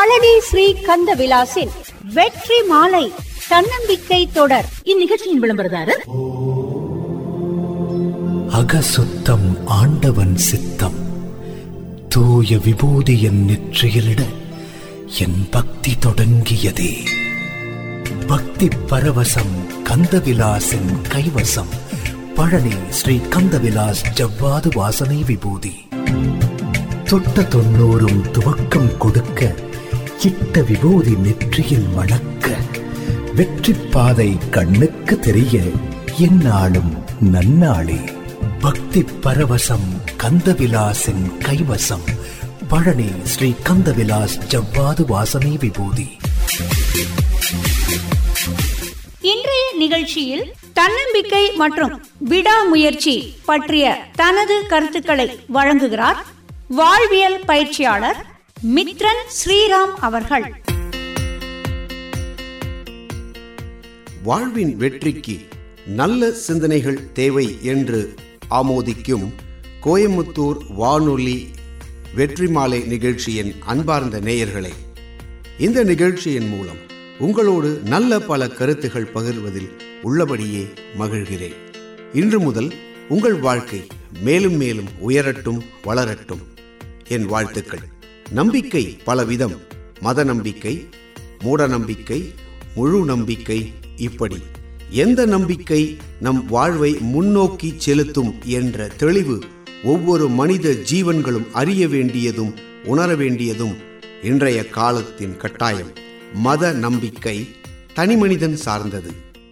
பழனி ஸ்ரீ கந்த விலாசின் வெற்றி மாலை தன்னம்பிக்கை தொடர். இந்நிகழ்ச்சியின் விளம்பரதாரர் அகசுத்தம் ஆண்டவன் சித்தம். தூய விபூதி என் நெற்றியிலிட என் பக்தி தொடங்கியதே. பக்தி பரவசம் கந்தவிலாசின் கைவசம். பழனி ஸ்ரீ கந்தவிலாஸ் ஜவ்வாது வாசனை விபூதி. தொட்ட தொண்ணூறும் துவக்கம் கொடுக்க இட்ட விபூதி நெற்றியில் மணக்க வெற்றி பாதை கண்ணுக்கு தெரிய எந்நாளும் நன்னாளே. பக்தி பரவசம் கந்தவிலாசின் கைவசம். பழனி ஸ்ரீ கந்தவிலாஸ் ஜவ்வாது வாசனை விபூதி. இன்றைய நிகழ்ச்சியில் தன்னம்பிக்கை மற்றும் விடாமுயற்சி பற்றிய தனது கருத்துக்களை வழங்குகிறார் வாழ்வியல் பயிற்சியாளர் மித்ரன் ஸ்ரீராம் அவர்கள். வாழ்வின் வெற்றிக்கு நல்ல சிந்தனைகள் தேவை என்று ஆமோதிக்கும் கோயம்புத்தூர் வானொலி வெற்றி மாலை நிகழ்ச்சியின் அன்பார்ந்த நேயர்களை இந்த நிகழ்ச்சியின் மூலம் உங்களோடு நல்ல பல கருத்துகள் பகிர்வதில் உள்ளபடியே மகிழ்கிறேன். இன்று முதல் உங்கள் வாழ்க்கை மேலும் மேலும் உயரட்டும் வளரட்டும். என் வாழ்த்துக்கள். நம்பிக்கை பலவிதம். மத நம்பிக்கை மூட நம்பிக்கை முழு நம்பிக்கை இப்படி. எந்த நம்பிக்கை நம் வாழ்வை முன்னோக்கி செலுத்தும் என்ற தெளிவு ஒவ்வொரு மனித ஜீவன்களும் அறிய வேண்டியதும் உணர வேண்டியதும் இன்றைய காலத்தின் கட்டாயம். மத நம்பிக்கை தனிமனிதன் சார்ந்தது.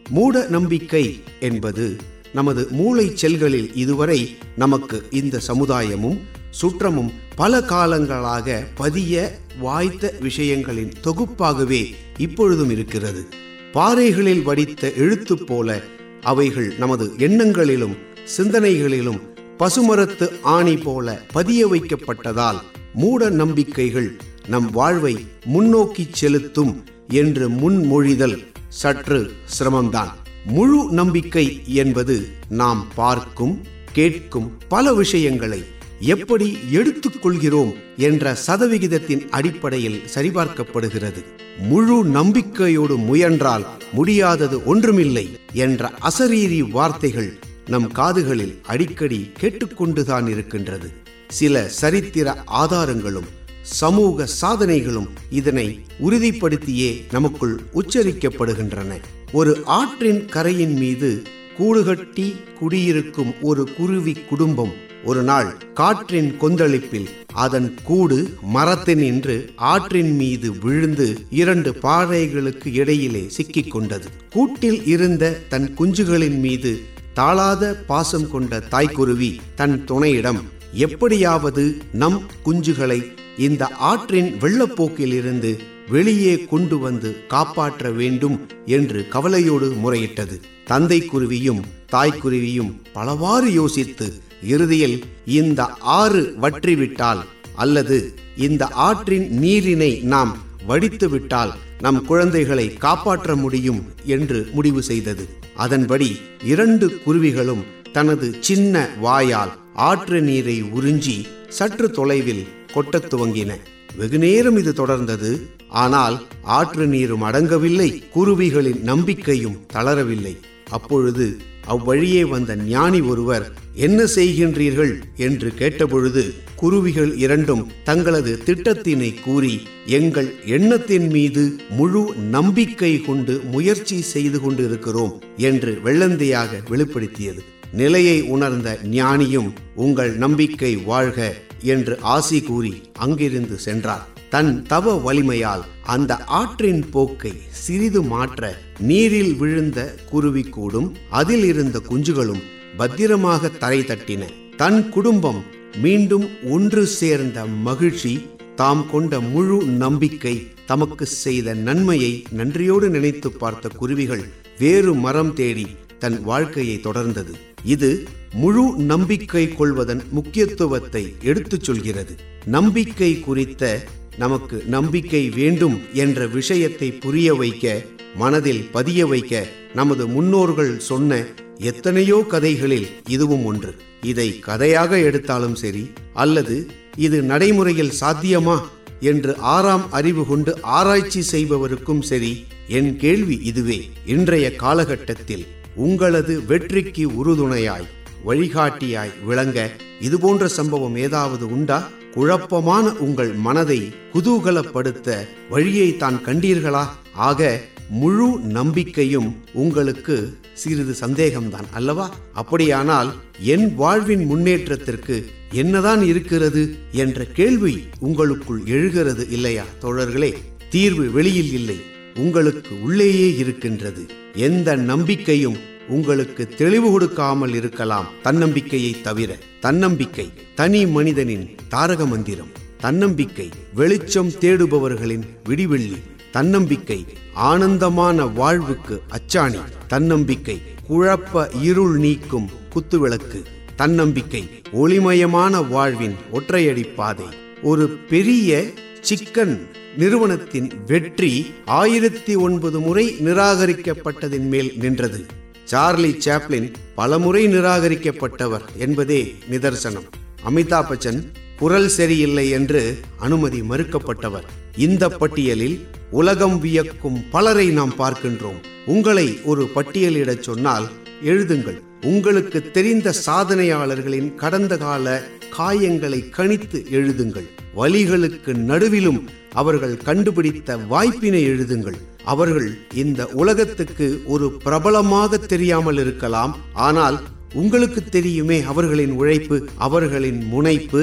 மூட நம்பிக்கை என்பது நமது மூளை செல்களில் இதுவரை நமக்கு இந்த சமுதாயமும் சுற்றமும் பல காலங்களாக பதிய வாய்த்த விஷயங்களின் தொகுப்பாகவே இப்பொழுதும் இருக்கிறது. பாறைகளில் வடித்த எழுத்து போல அவைகள் நமது எண்ணங்களிலும் சிந்தனைகளிலும் பசுமரத்து ஆணி போல பதிய வைக்கப்பட்டதால் மூட நம்பிக்கைகள் நம் வாழ்வை முன்னோக்கி செலுத்தும் என்று முன்மொழிதல் சற்று சிரமம்தான். முழு நம்பிக்கை என்பது நாம் பார்க்கும் கேட்கும் பல விஷயங்களை எப்படி எடுத்துக்கொள்கிறோம் என்ற சதவிகிதத்தின் அடிப்படையில் சரிபார்க்கப்படுகிறது. முழு நம்பிக்கையோடு முயன்றால் முடியாதது ஒன்றுமில்லை என்ற அசரீரி வார்த்தைகள் நம் காதுகளில் அடிக்கடி கேட்டுக்கொண்டுதான் இருக்கின்றது. சில சரித்திர ஆதாரங்களும் சமூக சாதனைகளும் இதனை உறுதிப்படுத்தியே நமக்குள் உச்சரிக்கப்படுகின்றன. ஒரு ஆற்றின் கரையின் மீது கூடுகட்டி குடியிருக்கும் ஒரு குருவி குடும்பம் ஒரு நாள் காற்றின் கொந்தளிப்பில் அதன் கூடு மரத்தினின்று ஆற்றின் மீது விழுந்து இரண்டு பாறைகளுக்கு இடையிலே சிக்கிக் கொண்டது. கூட்டில் இருந்த தன் குஞ்சுகளின் மீது தாளாத பாசம் கொண்ட தாய்க்குருவி தன் துணையிடம் எப்படியாவது நம் குஞ்சுகளை இந்த ஆற்றின் வெள்ளப்போக்கில் இருந்து வெளியே கொண்டு வந்து காப்பாற்ற வேண்டும் என்று கவலையோடு முறையிட்டது. தந்தை குருவியும் தாய்க்குருவியும் பலவாறு யோசித்து இறுதியில் இந்த ஆறு வற்றிவிட்டால் அல்லது இந்த ஆற்றின் நீரினை நாம் வடித்து விட்டால் நம் குழந்தைகளை காப்பாற்ற முடியும் என்று முடிவு செய்தது. அதன்படி இரண்டு குருவிகளும் தனது சின்ன வாயால் ஆற்று நீரை உறிஞ்சி சற்று தொலைவில் கொட்டத் துவங்கின. வெகுநேரம் இது தொடர்ந்தது. ஆனால் ஆற்று நீரும் அடங்கவில்லை. குருவிகளின் நம்பிக்கையும் தளரவில்லை. அப்பொழுது அவ்வழியே வந்த ஞானி ஒருவர் என்ன செய்கின்றீர்கள்? என்று கேட்டபொழுது குருவிகள் இரண்டும் தங்களது திட்டத்தினை கூறி எங்கள் எண்ணத்தின் மீது முழு நம்பிக்கை கொண்டு முயற்சி செய்து கொண்டிருக்கிறோம் என்று வெள்ளந்தையாக வெளிப்படுத்தியது. நிலையை உணர்ந்த ஞானியும் உங்கள் நம்பிக்கை வாழ்க என்று ஆசி கூறி அங்கிருந்து சென்றார். தன் தவ வலிமையால் அந்த ஆற்றின் போக்கை சிறிது மாற்ற நீரில் விழுந்த குருவி கூடும் அதில் இருந்த குஞ்சுகளும் பத்திரமாக தரை தட்டின. தன் குடும்பம் மீண்டும் ஒன்று சேர்ந்த மகிழ்ச்சி தாம் கொண்ட முழு நம்பிக்கை தமக்கு செய்த நன்மையை நன்றியோடு நினைத்து பார்த்த குருவிகள் வேறு மரம் தேடி தன் வாழ்க்கையை தொடர்ந்தது. இது முழு நம்பிக்கை கொள்வதன் முக்கியத்துவத்தை எடுத்துச் சொல்கிறது. நம்பிக்கை குறித்த நமக்கு நம்பிக்கை வேண்டும் என்ற விஷயத்தை புரிய வைக்க மனதில் பதிய வைக்க நமது முன்னோர்கள் சொன்ன எத்தனையோ கதைகளில் இதுவும் ஒன்று. இதை கதையாக எடுத்தாலும் சரி அல்லது இது நடைமுறையில் சாத்தியமா என்று ஆறாம் அறிவு கொண்டு ஆராய்ச்சி செய்பவருக்கும் சரி என் கேள்வி இதுவே. இன்றைய காலகட்டத்தில் உங்களது வெற்றிக்கு உறுதுணையாய் வழிகாட்டியாய் விளங்க இதுபோன்ற சம்பவம் ஏதாவது உண்டா? குழப்பமான உங்கள் மனதை குதூகலப்படுத்த வழியை தான் கண்டீர்களா? ஆக முழு நம்பிக்கையும் உங்களுக்கு சிறிது சந்தேகம்தான் அல்லவா? அப்படியானால் என் வாழ்வின் முன்னேற்றத்திற்கு என்னதான் இருக்கிறது என்ற கேள்வி உங்களுக்குள் எழுகிறது இல்லையா? தோழர்களே தீர்வு வெளியில் இல்லை. உங்களுக்கு உள்ளேயே இருக்கின்றது. எந்த நம்பிக்கையும் உங்களுக்கு தெளிவு கொடுக்காமல் இருக்கலாம் தன்னம்பிக்கையை தவிர. தன்னம்பிக்கை தனி மனிதனின் தாரக மந்திரம். தன்னம்பிக்கை வெளிச்சம் தேடுபவர்களின் விடிவெள்ளி. தன்னம்பிக்கை ஆனந்தமான வாழ்வுக்கு அச்சாணி. தன்னம்பிக்கை குழப்ப இருள் நீக்கும் குத்துவிளக்கு. தன்னம்பிக்கை ஒளிமயமான வாழ்வின் ஒற்றையடி பாதை. ஒரு பெரிய சிக்கன் நிறுவனத்தின் வெற்றி ஆயிரத்தி ஒன்பது முறை நிராகரிக்கப்பட்டதின் மேல் நின்றது. சார்லி சாப்ளின் பலமுறை நிராகரிக்கப்பட்டவர் என்பதே நிதர்சனம். அமிதாப் பச்சன் குரல் சரியில்லை என்று அனுமதி மறுக்கப்பட்டவர். இந்த பட்டியலில் உலகம் வியக்கும் பலரை நாம் பார்க்கின்றோம். உங்களை ஒரு பட்டியலிடச் சொன்னால் எழுதுங்கள். உங்களுக்கு தெரிந்த சாதனையாளர்களின் கடந்த கால காயங்களை கணித்து எழுதுங்கள். வழிகளுக்கு நடுவிலும் அவர்கள் கண்டுபிடித்த வாய்ப்பினை எழுதுங்கள். அவர்கள் இந்த உலகத்துக்கு ஒரு பிரபலமாக தெரியாமல் இருக்கலாம். ஆனால் உங்களுக்கு தெரியுமே அவர்களின் உழைப்பு அவர்களின் முனைப்பு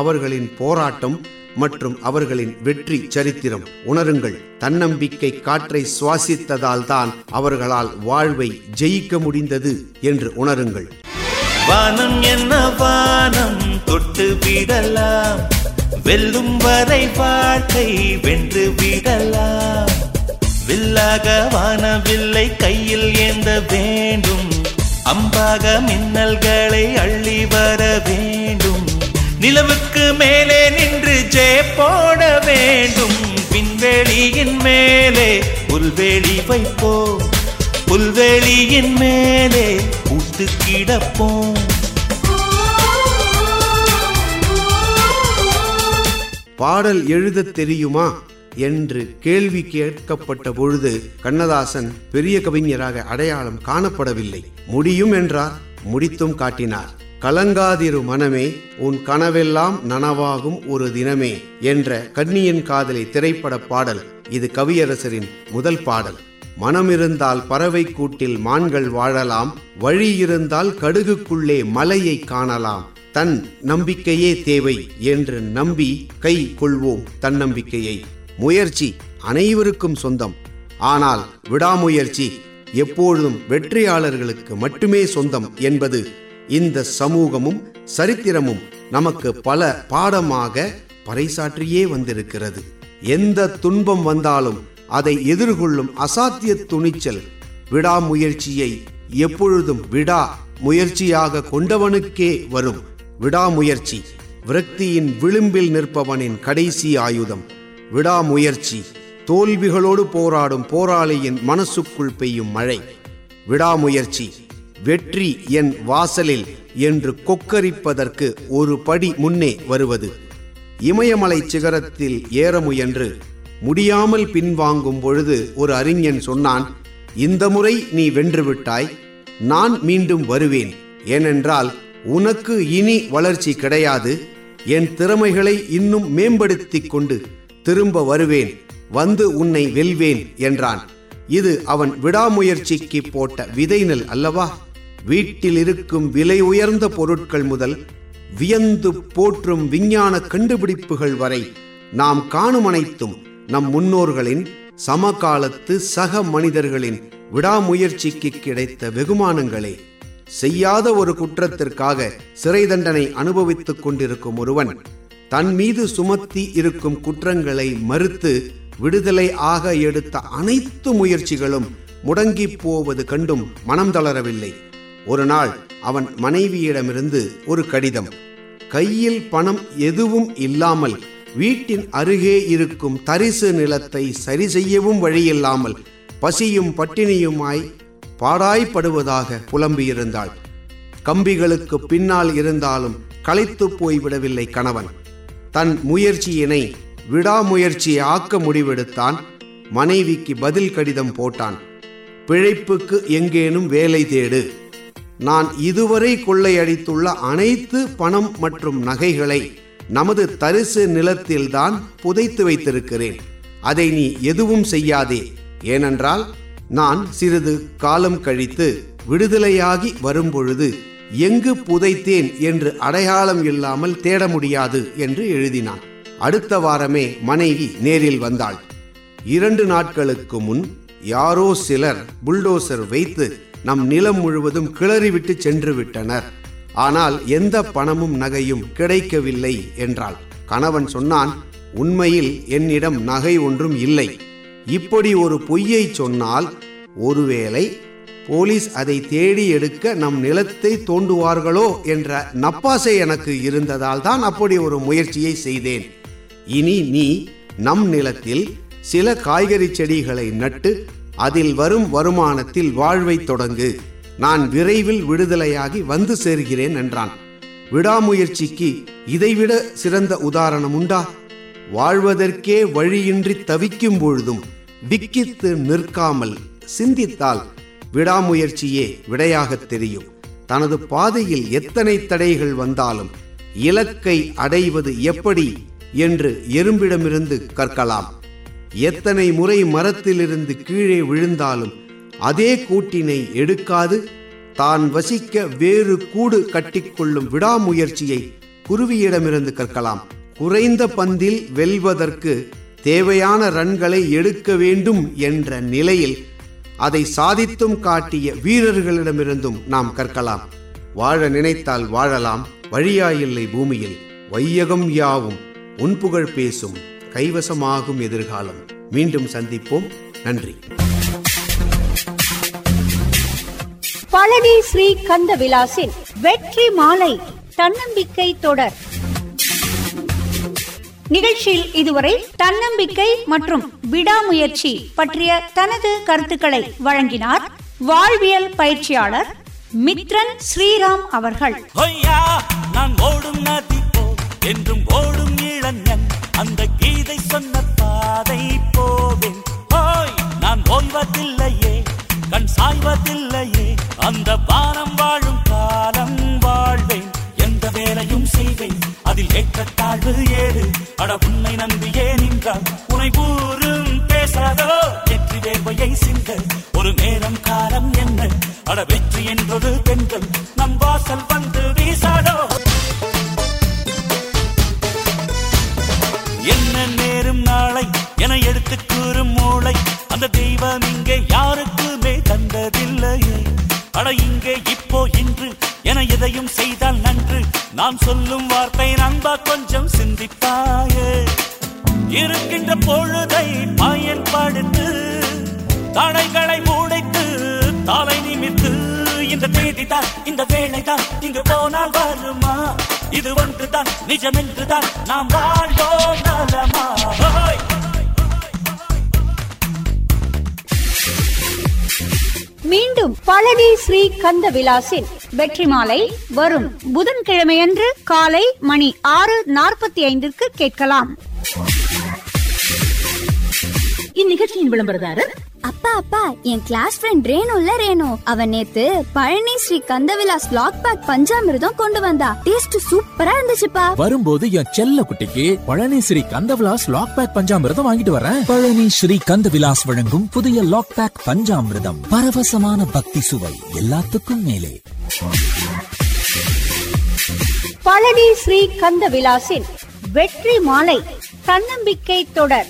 அவர்களின் போராட்டம் மற்றும் அவர்களின் வெற்றி சரித்திரம். உணருங்கள் தன்னம்பிக்கை காற்றை சுவாசித்ததால் தான் அவர்களால் வாழ்வை ஜெயிக்க முடிந்தது என்று உணருங்கள். வானம் என்ன வானம் தொட்டு விடலாம். வெல்லும் வரை வாழ்க்கை வென்று விடலாம். வில்லாக வானவில்லை கையில் ஏந்த வேண்டும். அம்பாக மின்னல்களை அள்ளி வர வேண்டும். நிலவுக்கு மேலே நின்று ஜே போட வேண்டும். விண்வெளியின் மேலே புல்வெளி வைப்போம். புல்வெளியின் மேலே பூத்து கிடப்போம். பாடல் எழுதத் தெரியுமா? என்று கேள்வி கேட்கப்பட்ட பொழுது கண்ணதாசன் பெரிய கவிஞராக அடையாளம் காணப்படவில்லை. முடியும் என்றார் முடித்தும் காட்டினார். கலங்காதிரு மனமே உன் கனவெல்லாம் நனவாகும் ஒரு தினமே என்ற கன்னியின் காதலி திரைப்பட பாடல் இது கவியரசரின் முதல் பாடல். மனம் இருந்தால் பறவை கூட்டில் மான்கள் வாழலாம் வழி இருந்தால் கடுகுக்குள்ளே மலையை காணலாம் தன் நம்பிக்கையே தேவை என்று நம்பி கை கொள்வோம் தன்னம்பிக்கையை. முயற்சி அனைவருக்கும் சொந்தம். ஆனால் விடாமுயற்சி எப்பொழுதும் வெற்றியாளர்களுக்கு மட்டுமே சொந்தம் என்பது இந்த சமூகமும் சரித்திரமும் நமக்கு பல பாடமாக பறைசாற்றியே வந்திருக்கிறது. எந்த துன்பம் வந்தாலும் அதை எதிர்கொள்ளும் அசாத்திய துணிச்சல் விடாமுயற்சியை எப்பொழுதும் விடா முயற்சியாக கொண்டவனுக்கே வரும். விடாமுயற்சி விரக்தியின் விளிம்பில் நிற்பவனின் கடைசி ஆயுதம். விடாமுயற்சி. தோல்விகளோடு போராடும் போராளியின் மனசுக்குள் பெய்யும் மழை. விடாமுயற்சி. வெற்றி என் வாசலில் என்று கொக்கரிப்பதற்கு ஒரு படி முன்னே வருவது. இமயமலை சிகரத்தில் ஏற முயன்று. முடியாமல் பின்வாங்கும் பொழுது ஒரு அறிஞன் சொன்னான் இந்த முறை நீ வென்றுவிட்டாய் நான் மீண்டும் வருவேன். ஏனென்றால் உனக்கு இனி வளர்ச்சி கிடையாது. என் திறமைகளை இன்னும் மேம்படுத்திக் கொண்டு திரும்ப வருவேன் வந்து உன்னை வெல்வேன் என்றான். இது அவன் விடாமுயற்சிக்கு போட்ட விதைநெல் அல்லவா? வீட்டில் இருக்கும் விலை உயர்ந்த பொருட்கள் முதல் வியந்து போற்றும் விஞ்ஞான கண்டுபிடிப்புகள் வரை நாம் காணும் அனைத்தும் நம் முன்னோர்களின் சமகாலத்து சக மனிதர்களின் விடாமுயற்சிக்கு கிடைத்த வெகுமானங்களே. செய்யாத ஒரு குற்றத்திற்காக சிறை தண்டனை அனுபவித்துக் கொண்டிருக்கும் ஒருவன் தன் மீது சுமத்தி இருக்கும் குற்றங்களை மறுத்து விடுதலை ஆக எடுத்த அனைத்து முயற்சிகளும் முடங்கி போவது கண்டும் மனம் தளரவில்லை. ஒரு நாள் அவன் மனைவியிடமிருந்து ஒரு கடிதம் கையில் பணம் எதுவும் இல்லாமல் வீட்டின் அருகே இருக்கும் தரிசு நிலத்தை சரி செய்யவும் வழியில்லாமல் பசியும் பட்டினியுமாய் பாடாய்ப்படுவதாக புலம்பியிருந்தாள். கம்பிகளுக்கு பின்னால் இருந்தாலும் களைத்து போய்விடவில்லை கணவன். தன் முயற்சியினை விடாமுயற்சி ஆக்க முடிவெடுத்தான். மனைவிக்கு பதில் கடிதம் போட்டான். பிழைப்புக்கு எங்கேனும் வேலை தேடு. நான் இதுவரை கொள்ளையடித்துள்ள அனைத்து பணம் மற்றும் நகைகளை நமது தரிசு நிலத்தில்தான் புதைத்து வைத்திருக்கிறேன். அதை நீ எதுவும் செய்யாதே. ஏனென்றால் நான் சிறிது காலம் கழித்து விடுதலையாகி வரும்பொழுது எங்கு புதைத்தேன் என்று அடையாளம் இல்லாமல் தேட முடியாது என்று எழுதினான். அடுத்த வாரமே மனைவி நேரில் வந்தாள். இரண்டு நாட்களுக்கு முன் யாரோ சிலர் புல்டோசர் வைத்து நம் நிலம் முழுவதும் கிளறிவிட்டு சென்று விட்டனர். ஆனால் எந்த பணமும் நகையும் கிடைக்கவில்லை என்றாள். கணவன் சொன்னான் உண்மையில் என்னிடம் நகை ஒன்றும் இல்லை. இப்படி ஒரு பொய்யை சொன்னால் ஒருவேளை போலீஸ் அதை தேடி எடுக்க நம் நிலத்தை தோண்டுவார்களோ என்ற நப்பாசை எனக்கு இருந்ததால் தான் அப்படி ஒரு முயற்சியை செய்தேன். இனி நீ நம் நிலத்தில் சில காய்கறி செடிகளை நட்டு அதில் வரும் வருமானத்தில் வாழ்வை தொடங்கு. நான் விரைவில் விடுதலையாகி வந்து சேர்கிறேன் என்றான். விடாமுயற்சிக்கு இதைவிட சிறந்த உதாரணம் உண்டா? வாழ்வதற்கே வழியின்றி தவிக்கும் பொழுதும் விக்கித்து நிற்காமல் சிந்தித்தால் விடாமுயற்சியே விடையாகத் தெரியும். தனது பாதையில் எத்தனை தடைகள் வந்தாலும் இலக்கை அடைவது எப்படி என்று எறும்பிடமிருந்து கற்கலாம். எத்தனை முறை மரத்திலிருந்து கீழே விழுந்தாலும் அதே கூட்டினை எடுக்காது தான் வசிக்க வேறு கூடு கட்டிக்கொள்ளும் விடாமுயற்சியை குருவியிடமிருந்து கற்கலாம். குறைந்த பந்தில் வெல்வதற்கு தேவையான ரன்களை எடுக்க வேண்டும் என்ற நிலையில் அதை சாதித்தும் காட்டிய வீரர்களிடமிருந்தும் நாம் கற்கலாம். வாழ நினைத்தால் வாழலாம் வழியாயில்லை பூமியில். வையகம் யாவும் உன் புகழ் பேசும் கைவசமாகும் எதிர்காலம். மீண்டும் சந்திப்போம். நன்றி. பழனி ஸ்ரீ கந்த விலாசின் வெற்றி மாலை தன்னம்பிக்கை தொடர். நிகழ்ச்சியில் இதுவரை தன்னம்பிக்கை மற்றும் விடாமுயற்சி பற்றிய தனது கருத்துக்களை வழங்கினார் வாழ்வியல் பயிற்சியாளர் மித்ரன் ஸ்ரீராம் அவர்கள். நான் ஓடும் என்றும் ஓடும் இளைஞன் அந்த என ஒரு மூளை? அந்த தெய்வம் இங்கே யாருக்குமே தந்ததில்லையே. அட இங்கே இப்போ இன்று என எதையும் செய்தால் நன்று. நான் சொல்லும் வார்த்தை நண்பா கொஞ்சம் சிந்திப்பாயே. இருக்கின்ற பொழுதை பயன்படுத்து தடைகளை உடைத்து தலை நிமித்து இந்த தேதி தான் இந்த வேலை தான் இங்கு போனால் வருமா? இது ஒன்றுதான் நிஜம் என்றுதான். நாம் வாழ்வோம் நலமா? மீண்டும் பழனி ஸ்ரீ கந்த விலாசின் வெற்றி மாலை வரும் புதன்கிழமையன்று காலை மணி ஆறு நாற்பத்தி ஐந்திற்கு கேட்கலாம். இந்நிகழ்ச்சியின் விளம்பரதாரர் அப்பா அப்பா என் கிளாஸ் ஃப்ரெண்ட் ரேணுல்ல ரேணு. அவ நேத்து பழனி ஸ்ரீ கந்தவிலாஸ் லாக் பேக் பஞ்சாமிர்தம் கொண்டு வந்தா. டேஸ்ட் சூப்பரா இருந்துச்சுப்பா. வரும்போது என் செல்ல குட்டிக்கு பழனி ஸ்ரீ கந்தவிலாஸ் லாக் பேக் பஞ்சாமிர்தம் வாங்கிட்டு வரேன். பழனி ஸ்ரீ கந்தவிலாஸ் வழங்கும் புதிய லாக் பேக் பஞ்சாமிர்தம். பரவசமான பக்தி சுவை எல்லாத்துக்கும் மேலே. பழனி ஸ்ரீ கந்த விலாசின் வெற்றி மாலை தன்னம்பிக்கை தொடர்.